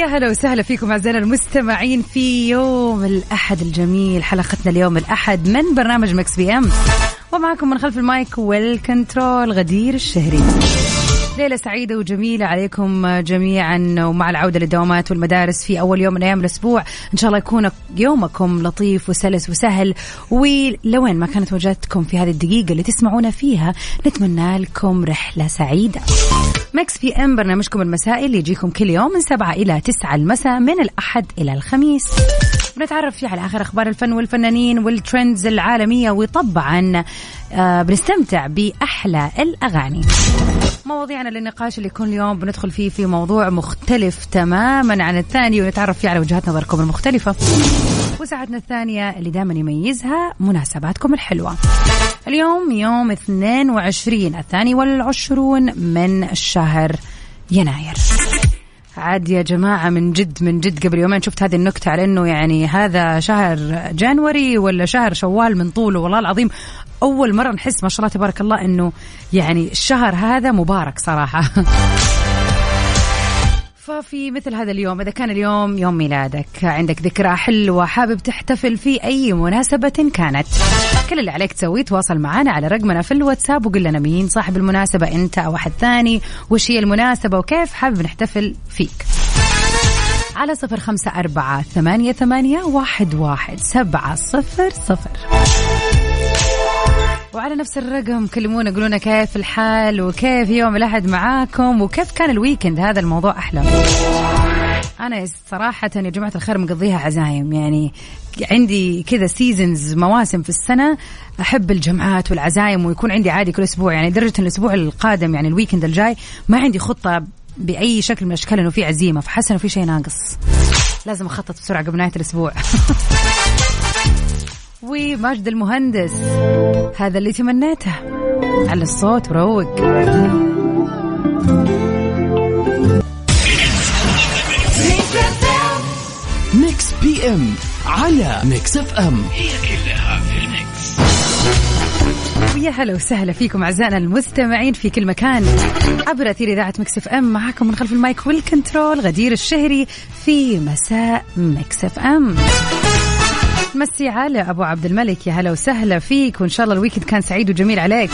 ويا هلا وسهلا فيكم أعزائنا المستمعين في يوم الأحد الجميل حلقتنا اليوم الأحد من برنامج Mix PM. ومعكم من خلف المايك وال control غدير الشهري. ليلة سعيدة وجميلة عليكم جميعا ومع العودة للدوامات والمدارس في أول يوم من أيام الأسبوع. إن شاء الله يكون يومكم لطيف وسلس وسهل. ولوين ما كانت وجهتكم في هذه الدقيقة اللي تسمعونا فيها نتمنى لكم رحلة سعيدة. Mix PM برنامجكم المسائي اللي يجيكم كل يوم من سبعة إلى تسعة المساء من الأحد إلى الخميس. بنتعرف فيه على آخر أخبار الفن والفنانين وال trends العالمية وطبعا آه بنستمتع بأحلى الأغاني. مواضيعنا للنقاش اللي كل يوم بندخل فيه في موضوع مختلف تماما عن الثاني ونتعرف فيه على وجهات نظركم المختلفة. وساعتنا الثانية اللي دائما يميزها مناسباتكم الحلوة. اليوم يوم 22 الثاني والعشرون من الشهر يناير. عاد يا جماعة من جد من جد قبل يومين شفت هذه النكتة على إنه يعني هذا شهر جانوري ولا شهر شوال من طوله والله العظيم أول مرة نحس ما شاء الله تبارك الله إنه يعني الشهر هذا مبارك صراحة. ففي مثل هذا اليوم إذا كان اليوم يوم ميلادك عندك ذكرى حلوة حابب تحتفل في أي مناسبة كانت. كل اللي عليك تسويه تواصل معنا على رقمنا في الواتساب وقل لنا مين صاحب المناسبة أنت أو أحد ثاني وش هي المناسبة وكيف حابب نحتفل فيك. على صفر خمسة أربعة ثمانية ثمانية واحد واحد سبعة صفر صفر. وعلى نفس الرقم كلمونا قولونا كيف الحال وكيف يوم الأحد معاكم وكيف كان الويكند هذا الموضوع أحلى. أنا صراحة يا جماعة الخير مقضيها عزايم يعني عندي كذا seasons مواسم في السنة أحب الجمعات والعزايم ويكون عندي عادي كل أسبوع يعني درجة إن الأسبوع القادم يعني ال weekend الجاي ما عندي خطة بأي شكل من الأشكال إنه في عزيمة فحاسة إنه في شيء ناقص. لازم أخطط بسرعة قبل نهاية الأسبوع. وماجد المهندس. هذا اللي تمنيته. على الصوت وروق Mix PM على Mix FM. ويا هلا وسهلا فيكم أعزائنا المستمعين في كل مكان. عبر أثير إذاعة Mix FM معكم من خلف المايك وال control غدير الشهري في مساء Mix FM. مسي على أبو عبد الملك يا هلا وسهلا فيك وإن شاء الله ال weekend كان سعيد وجميل عليك.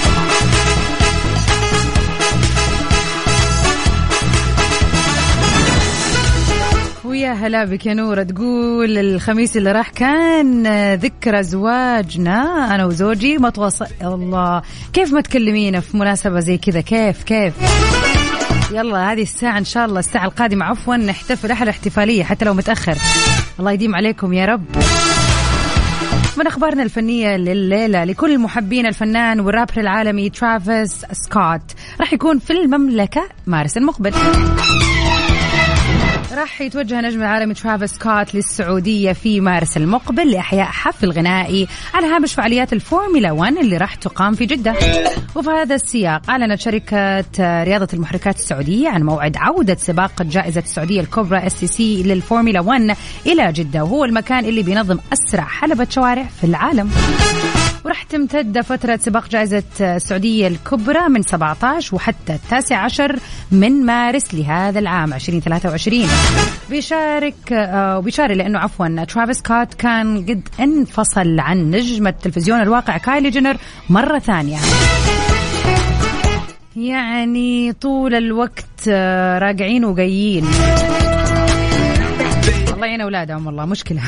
ويا هلا بك يا نورة. تقول الخميس اللي راح كان ذكرى زواجنا أنا وزوجي ما تواصل الله. كيف ما تكلمينا في مناسبة زي كذا؟ كيف كيف؟ يلا هذه الساعة إن شاء الله الساعة القادمة. عفوا نحتفل أحلى احتفالية حتى لو متأخر. الله يديم عليكم يا رب. من أخبارنا الفنية لليلة لكل محبين الفنان والرابر العالمي ترافيس سكوت. راح يكون في المملكة مارس المقبل راح يتوجه نجم العالمي ترافيس سكوت للسعودية في مارس المقبل لإحياء حفل غنائي على هامش فعاليات الفورمولا 1 اللي راح تقام في جدة. وفي هذا السياق أعلنت شركة رياضة المحركات السعودية عن موعد عودة سباق جائزة السعودية الكبرى STC للفورمولا 1 إلى جدة وهو المكان اللي بينظم أسرع حلبة شوارع في العالم. وراح تمتد فترة سباق جائزة السعودية الكبرى من 17 وحتى التاسع عشر من مارس لهذا العام 2023 بيشارك آه وبيشار لأنه عفوا ترافيس سكوت كان قد انفصل عن نجم التلفزيون الواقع كايلي جينر مرة ثانية. يعني طول الوقت آه رايحين وجايين الله يعين أولادهم والله مشكلة.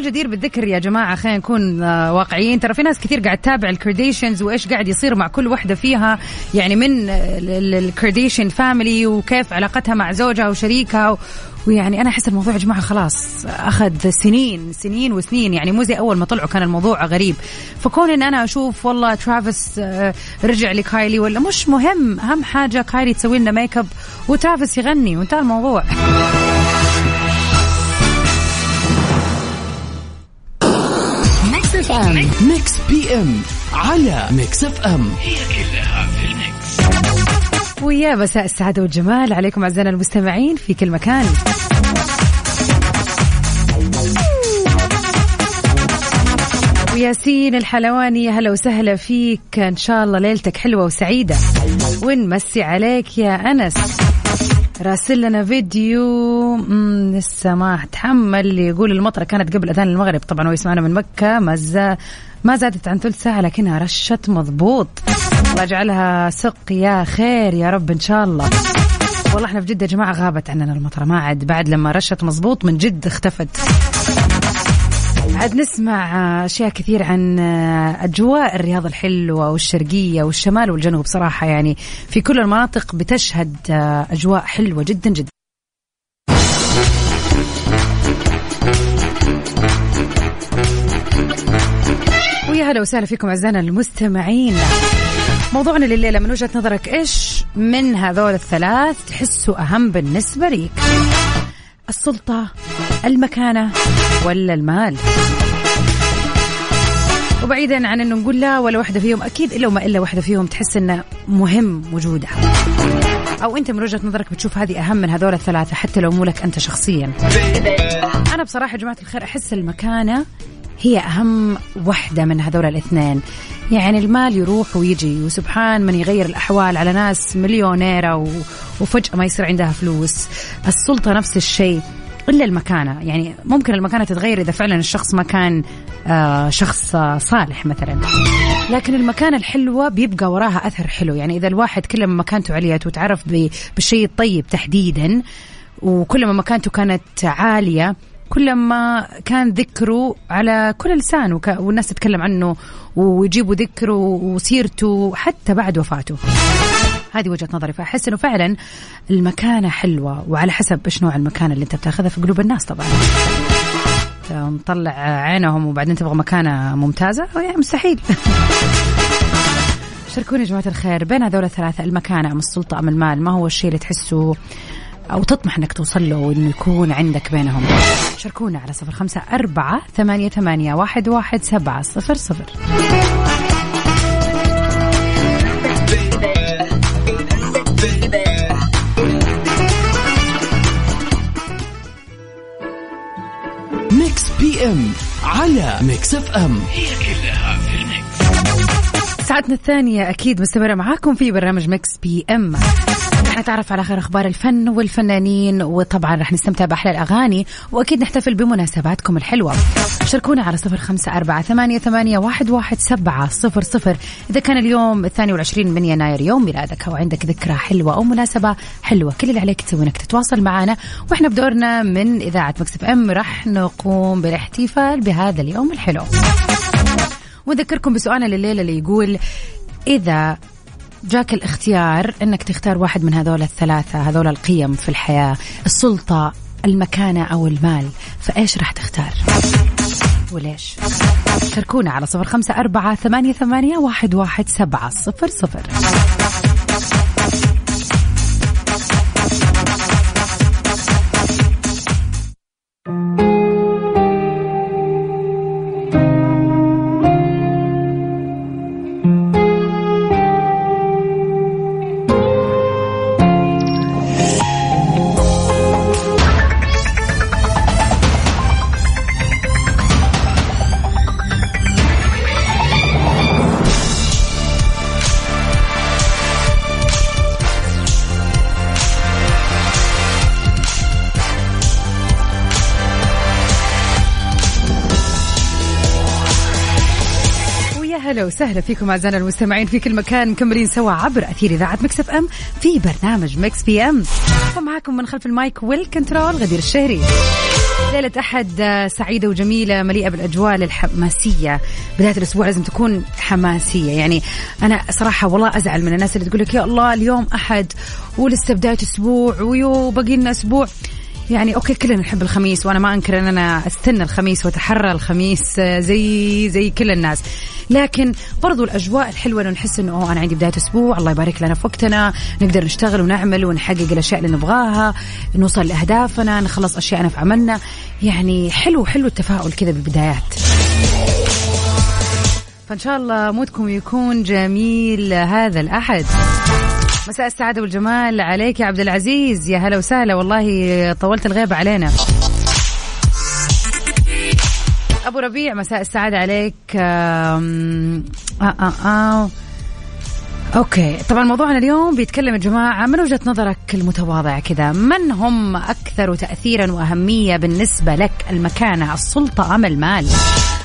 والجدير جدير بالذكر يا جماعة خلينا نكون آه، واقعيين. ترى في ناس كثير قاعد تتابع ال Kardashians وإيش قاعد يصير مع كل واحدة فيها يعني من ال Kardashian family وكيف علاقتها مع زوجها وشريكها. ويعني أنا أحس الموضوع يا جماعة خلاص أخذ سنين سنين وسنين. يعني مو زي أول ما طلعوا كان الموضوع غريب. فكون إن أنا أشوف والله ترافيس آه، رجع لكايلي ولا مش مهم أهم حاجة كايلي تسوي لنا ميك اب وترافيس يغني وانتهى الموضوع. ام Mix PM على Mix FM هي كلها في ال mix. ويا مساء السعادة والجمال. عليكم أعزائنا المستمعين في كل مكان. وياسين الحلواني يا هلا وسهلا فيك. إن شاء الله ليلتك حلوة وسعيدة. ونمسي عليك يا أنس. راسل لنا فيديو مم، لسه ما تحمل يقول المطرة كانت قبل أذان المغرب. طبعا هو يسمعنا من مكة ما ما زادت عن ثلث ساعة لكنها رشت مضبوط. الله يجعلها سقيا خير يا رب إن شاء الله. والله إحنا في جدة يا جماعة غابت عننا المطرة ما عاد بعد لما رشت مضبوط من جد اختفت. عاد نسمع أشياء كثير عن أجواء الرياض الحلوه والشرقية والشمال والجنوب صراحة يعني في كل المناطق بتشهد أجواء حلوة جدا جدا. ويا هلا وسهلا فيكم أعزائنا المستمعين. موضوعنا لليلة من وجهة نظرك إيش؟ من هذول الثلاث تحسوا أهم بالنسبة ليك. السلطة المكانة ولا المال؟ وبعيدا عن إنه نقول لا ولا واحدة فيهم أكيد إلا وما إلا واحدة فيهم تحس إنه مهم وجودها. أو أنت من وجهة نظرك بتشوف هذه أهم من هذول الثلاثة حتى لو مو لك أنت شخصيا. أنا بصراحة يا جماعة الخير أحس المكانة هي أهم وحدة من هذول الاثنين. يعني المال يروح ويجي وسبحان من يغير الأحوال على ناس مليونيرة و... وفجأة ما يصير عندها فلوس. السلطة نفس الشيء إلا المكانة. يعني ممكن المكانة تتغير إذا فعلا الشخص ما كان آه شخص آه صالح مثلا. لكن المكانة الحلوة بيبقى وراها أثر حلو. يعني إذا الواحد كل ما مكانته عليت وتعرف بالشيء الطيب تحديدا وكل ما مكانته كانت عالية كل ما كان ذكره على كل لسان والناس تتكلم عنه ويجيبوا ذكره وسيرته حتى بعد وفاته. هذه وجهة نظري. فأحس إنه فعلا المكانة حلوة وعلى حسب إيش نوع المكانه اللي أنت بتاخذها في قلوب الناس طبعا. مطلع عينهم وبعدين تبغى مكانة ممتازة؟ يعني مستحيل. شاركوني يا جماعة الخير بين هذول الثلاثة المكانة أم السلطة أم المال؟ ما هو الشيء اللي تحسه أو تطمح أنك توصل له وأنه يكون عندك بينهم. شاركونا على صفر خمسة أربعة ثمانية, ثمانية واحد, واحد سبعة صفر صفر. Mix PM على Mix FM هي كلها في ال mix. ساعتنا الثانية أكيد مستمرة معاكم في برنامج Mix PM رح نتعرف على آخر أخبار الفن والفنانين وطبعا رح نستمتع بأحلى الأغاني وأكيد نحتفل بمناسباتكم الحلوة. شاركونا على صفر خمسة أربعة ثمانية, ثمانية واحد, واحد سبعة صفر صفر. إذا كان اليوم الثاني والعشرين من يناير يوم ميلادك أو عندك ذكرى حلوة أو مناسبة حلوة كل اللي عليك تسوي إنك تتواصل معنا. وإحنا بدورنا من إذاعة مكس إم رح نقوم بالاحتفال بهذا اليوم الحلو. ونذكركم بسؤالنا لليلة اللي يقول إذا جاك الاختيار إنك تختار واحد من هذول الثلاثة هذول القيم في الحياة السلطة المكانة أو المال. فإيش راح تختار؟ وليش؟ شاركونا على صفر خمسة أربعة ثمانية, ثمانية واحد, واحد سبعة صفر صفر. هلا وسهلا فيكم أعزائنا المستمعين في كل مكان مكملين سوا عبر أثير إذاعة Mix FM في برنامج Mix PM. ومعاكم من خلف ال mic وال control غدير الشهري. ليلة أحد آه، سعيدة وجميلة مليئة بالأجواء الحماسية. بداية الأسبوع لازم تكون حماسية. يعني أنا صراحة والله أزعل من الناس اللي تقول لك يا الله اليوم أحد ولسه بداية أسبوع ويوو باقي لنا أسبوع. يعني okay كلنا نحب الخميس وأنا ما أنكر إن أنا أستنى الخميس وأتحرى الخميس آه، زي زي كل الناس. لكن برضو الأجواء الحلوة إنه نحس إنه أنا عندي بداية أسبوع الله يبارك لنا في وقتنا. نقدر نشتغل ونعمل ونحقق الأشياء اللي نبغاها نوصل لأهدافنا نخلص اشياءنا في عملنا. يعني حلو حلو التفاؤل كذا بالبدايات. فإن شاء الله مودكم يكون جميل هذا الأحد. مساء السعادة والجمال عليك يا عبد العزيز. يا هلا وسهلا. والله طولت الغيبة علينا. أبو ربيع مساء السعادة عليك. آم، آه آه آه. okay. طبعا موضوعنا اليوم بيتكلم يا جماعة من وجهة نظرك المتواضعة كذا؟ من هم أكثر تاثيرا وأهمية بالنسبة لك المكانة السلطة أم المال؟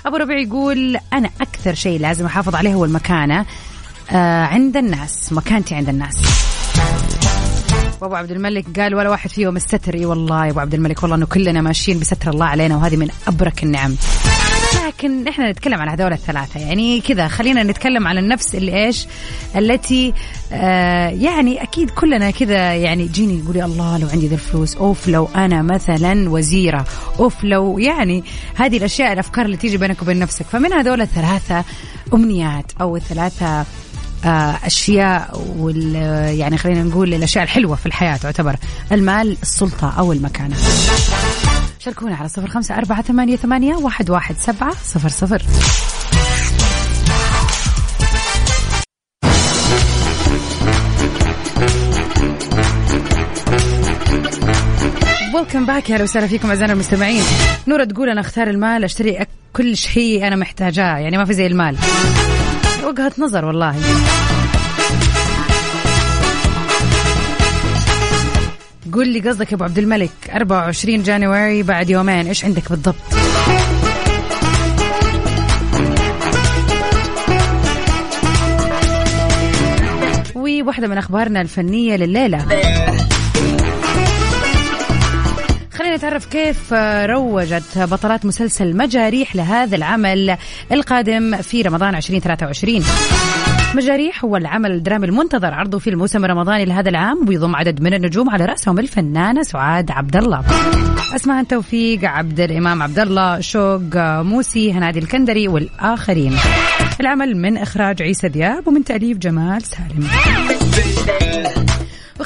أبو ربيع يقول أنا أكثر شيء لازم أحافظ عليه هو المكانة. عند الناس مكانتي عند الناس. وابو عبد الملك قال ولا واحد فيهم مستتر إي والله يا ابو عبد الملك والله إنه كلنا ماشيين بستر الله علينا وهذه من أبرك النعم. لكن إحنا نتكلم عن هذول الثلاثة. يعني كذا خلينا نتكلم عن النفس اللي إيش؟ التي آه يعني أكيد كلنا كذا يعني جيني يقول يا الله لو عندي ذا الفلوس أوف لو أنا مثلا وزيرة أوف لو يعني هذه الأشياء الأفكار اللي تيجي بينك وبين نفسك. فمن هذول الثلاثة أمنيات أو الثلاثة آه، أشياء وال يعني خلينا نقول الأشياء الحلوة في الحياة تعتبر المال السلطة أو المكانة. شاركونا على صفر خمسة أربعة ثمانية, ثمانية واحد, واحد سبعة صفر صفر. ويلكم باك يا وسهلا فيكم أعزائنا المستمعين. نورة تقول أنا أختار المال أشتري كل شيء أنا محتاجاه يعني ما في زي المال. وجهة نظر والله. قول لي قصدك يا أبو عبد الملك. 24 جانوري بعد يومين. إيش عندك بالضبط؟ وواحدة من أخبارنا الفنية لليلة. خلينا نتعرف كيف روجت بطلات مسلسل مجاريح لهذا العمل القادم في رمضان 2023 مجاريح هو العمل الدرامي المنتظر عرضه في الموسم الرمضاني لهذا العام ويضم عدد من النجوم على رأسهم الفنانة سعاد عبد الله أسماء توفيق عبد الإمام عبد الله شوق موسي هنادي الكندري والآخرين. العمل من إخراج عيسى دياب ومن تأليف جمال سالم.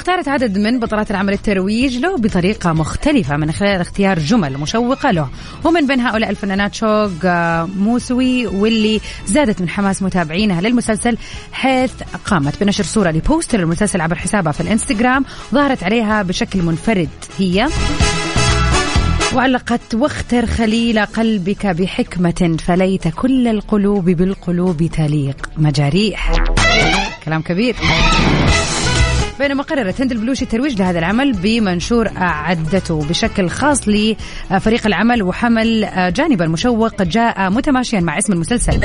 واختارت عدد من بطلات العمل الترويج له بطريقة مختلفة من خلال اختيار جمل مشوقة له. ومن بين هؤلاء الفنانات شوق آه، موسوي واللي زادت من حماس متابعينها للمسلسل حيث قامت بنشر صورة لبوستر المسلسل عبر حسابها في الانستغرام ظهرت عليها بشكل منفرد. هي وعلقت واختر خليل قلبك بحكمة فليت كل القلوب بالقلوب تليق مجاريح. كلام كبير. بينما قررت هند البلوشي الترويج لهذا العمل بمنشور أعدته بشكل خاص لفريق العمل وحمل جانبا مشوق جاء متماشيا مع اسم المسلسل.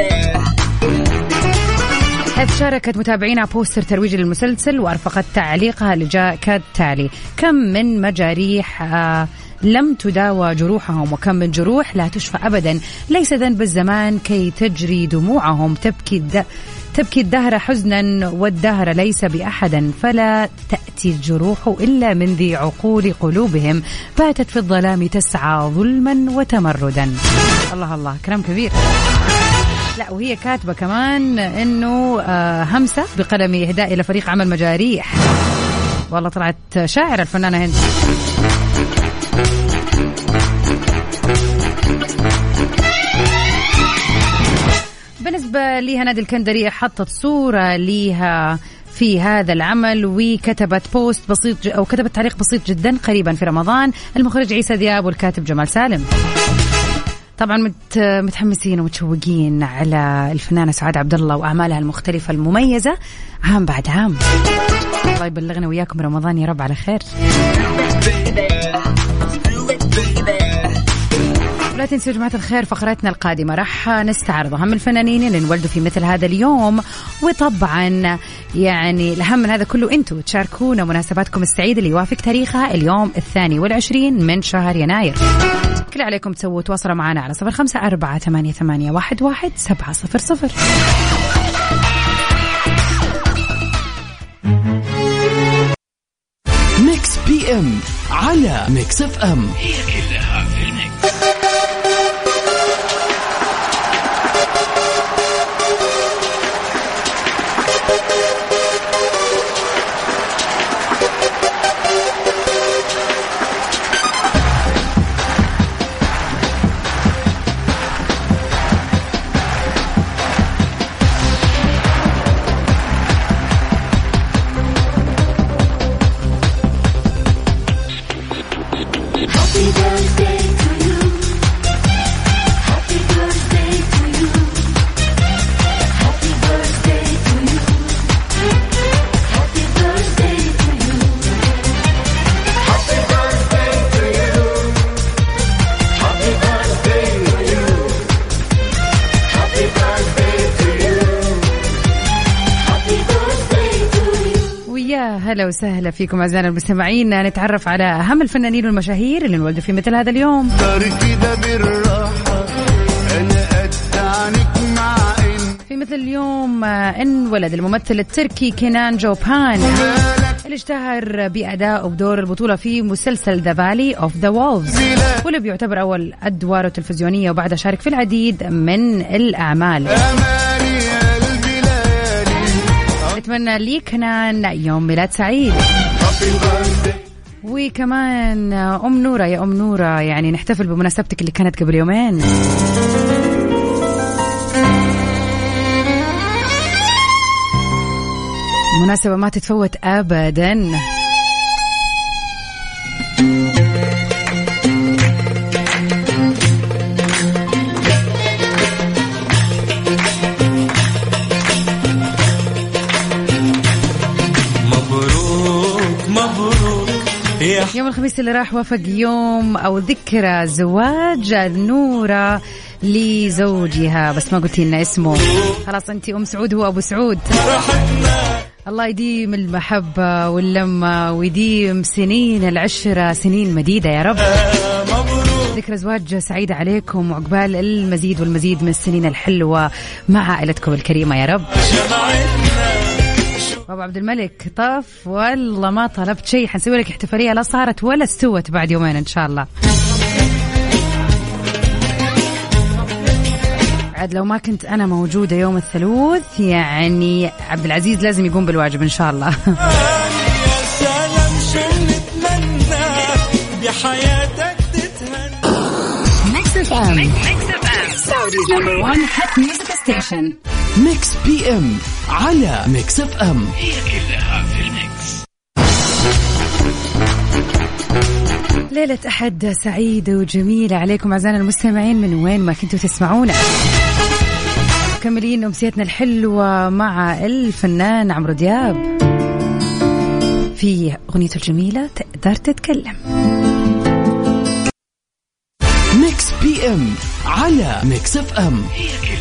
حيث شاركت متابعينها بوستر ترويج للمسلسل وأرفقت تعليقها اللي جاء كالتالي. كم من مجاريح آه، لم تداوى جروحهم وكم من جروح لا تشفى أبدا. ليس ذنب الزمان كي تجري دموعهم تبكي. تبكي الدهر حزنا والدهر ليس بأحد فلا تأتي الجروح إلا من ذي عقول قلوبهم. باتت في الظلام تسعى ظلما وتمردا. الله الله كلام كبير. لا وهي كاتبة كمان إنه آه، همسة بقلم إهداء إلى فريق عمل مجاريح. والله طلعت شاعرة الفنانة هند. بالنسبة لها نادي الكندري حطت صورة ليها في هذا العمل وكتبت بوست بسيط أو كتبت تعليق بسيط جدا قريبا في رمضان. المخرج عيسى دياب والكاتب جمال سالم. طبعا مت متحمسين ومتشوقين على الفنانة سعاد عبد الله وأعمالها المختلفة المميزة عام بعد عام. الله يبلغنا وياكم رمضان يا رب على خير. لا تنسوا يا جماعة الخير فقرتنا القادمة. راح نستعرض أهم الفنانين اللي انولدوا في مثل هذا اليوم. وطبعا يعني الأهم من هذا كله أنتوا تشاركونا مناسباتكم السعيدة اللي يوافق تاريخها اليوم الثاني والعشرين من شهر يناير. اللي عليكم تسووا تواصلوا معنا على صفر خمسة أربعة ثمانية, ثمانية واحد, واحد سبعة صفر صفر. Mix PM على Mix FM. هي كلها في ال mix. ويا هلا وسهلا فيكم أعزائنا المستمعين. نتعرف على أهم الفنانين والمشاهير اللي انولدوا في مثل هذا اليوم. في مثل اليوم آه، انولد الممثل التركي كينان جوبان اللي اشتهر بأدائه بدور البطولة في مسلسل The Valley of the Wolves واللي بيعتبر أول أدواره التلفزيونية وبعدها شارك في العديد من الأعمال. نتمنى لي كنان يوم ميلاد سعيد. وكمان أم نورة يا أم نورة يعني نحتفل بمناسبتك اللي كانت قبل يومين. مناسبة ما تتفوت أبدا. يوم الخميس اللي راح وافق يوم أو ذكرى زواج نورة لزوجها. بس ما قلتي لنا اسمه. خلاص انت أم سعود هو أبو سعود. الله يديم المحبة واللمة ويديم سنين العشرة سنين مديدة يا رب. ذكرى زواج سعيدة عليكم وعقبال المزيد والمزيد من السنين الحلوة مع عائلتكم الكريمة يا رب. ابو عبد الملك طاف والله ما طلبت شيء. حنسوي لك احتفالية لا صارت ولا استوت بعد يومين إن شاء الله. عاد لو ما كنت أنا موجودة يوم الثلوث يعني عبد العزيز لازم يقوم بالواجب إن شاء الله. ميكس بي ام على ميكس اف ام هي كلها في ال mix ليلة أحد سعيدة وجميلة عليكم أعزائنا المستمعين من وين ما كنتوا تسمعونا. مكملين أمسيتنا الحلوة مع الفنان عمرو دياب في أغنيته الجميلة تقدر تتكلم. Mix PM على Mix FM. هي كلها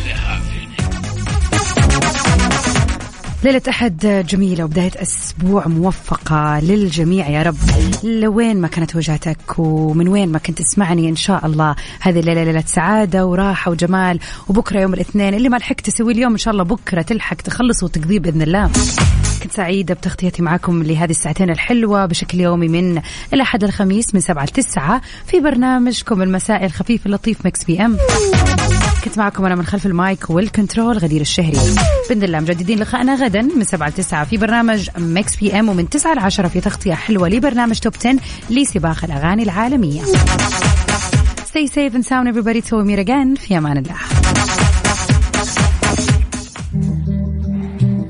ليلة أحد جميلة وبداية أسبوع موفقة للجميع يا رب. لوين ما كانت وجهتك ومن وين ما كنت تسمعني إن شاء الله. هذه الليلة ليلة سعادة وراحة وجمال. وبكرة يوم الاثنين اللي ما لحقت تسوي اليوم إن شاء الله بكرة تلحق تخلص وتقضيه بإذن الله. كنت سعيدة بتغطيتي معكم لهذه الساعتين الحلوة بشكل يومي من الأحد الخميس من سبعة لتسعة في برنامجكم المسائي الخفيف اللطيف Mix PM. كنت معكم أنا من خلف ال mic وال control غدير الشهري. بإذن الله مجددين لقائنا غدا من 7 ل 9 في برنامج Mix PM ومن 9 ل 10 في تغطية حلوة لبرنامج Top 10 لسباق الأغاني العالمية. Stay safe and sound everybody. Tomorrow again. في أمان الله.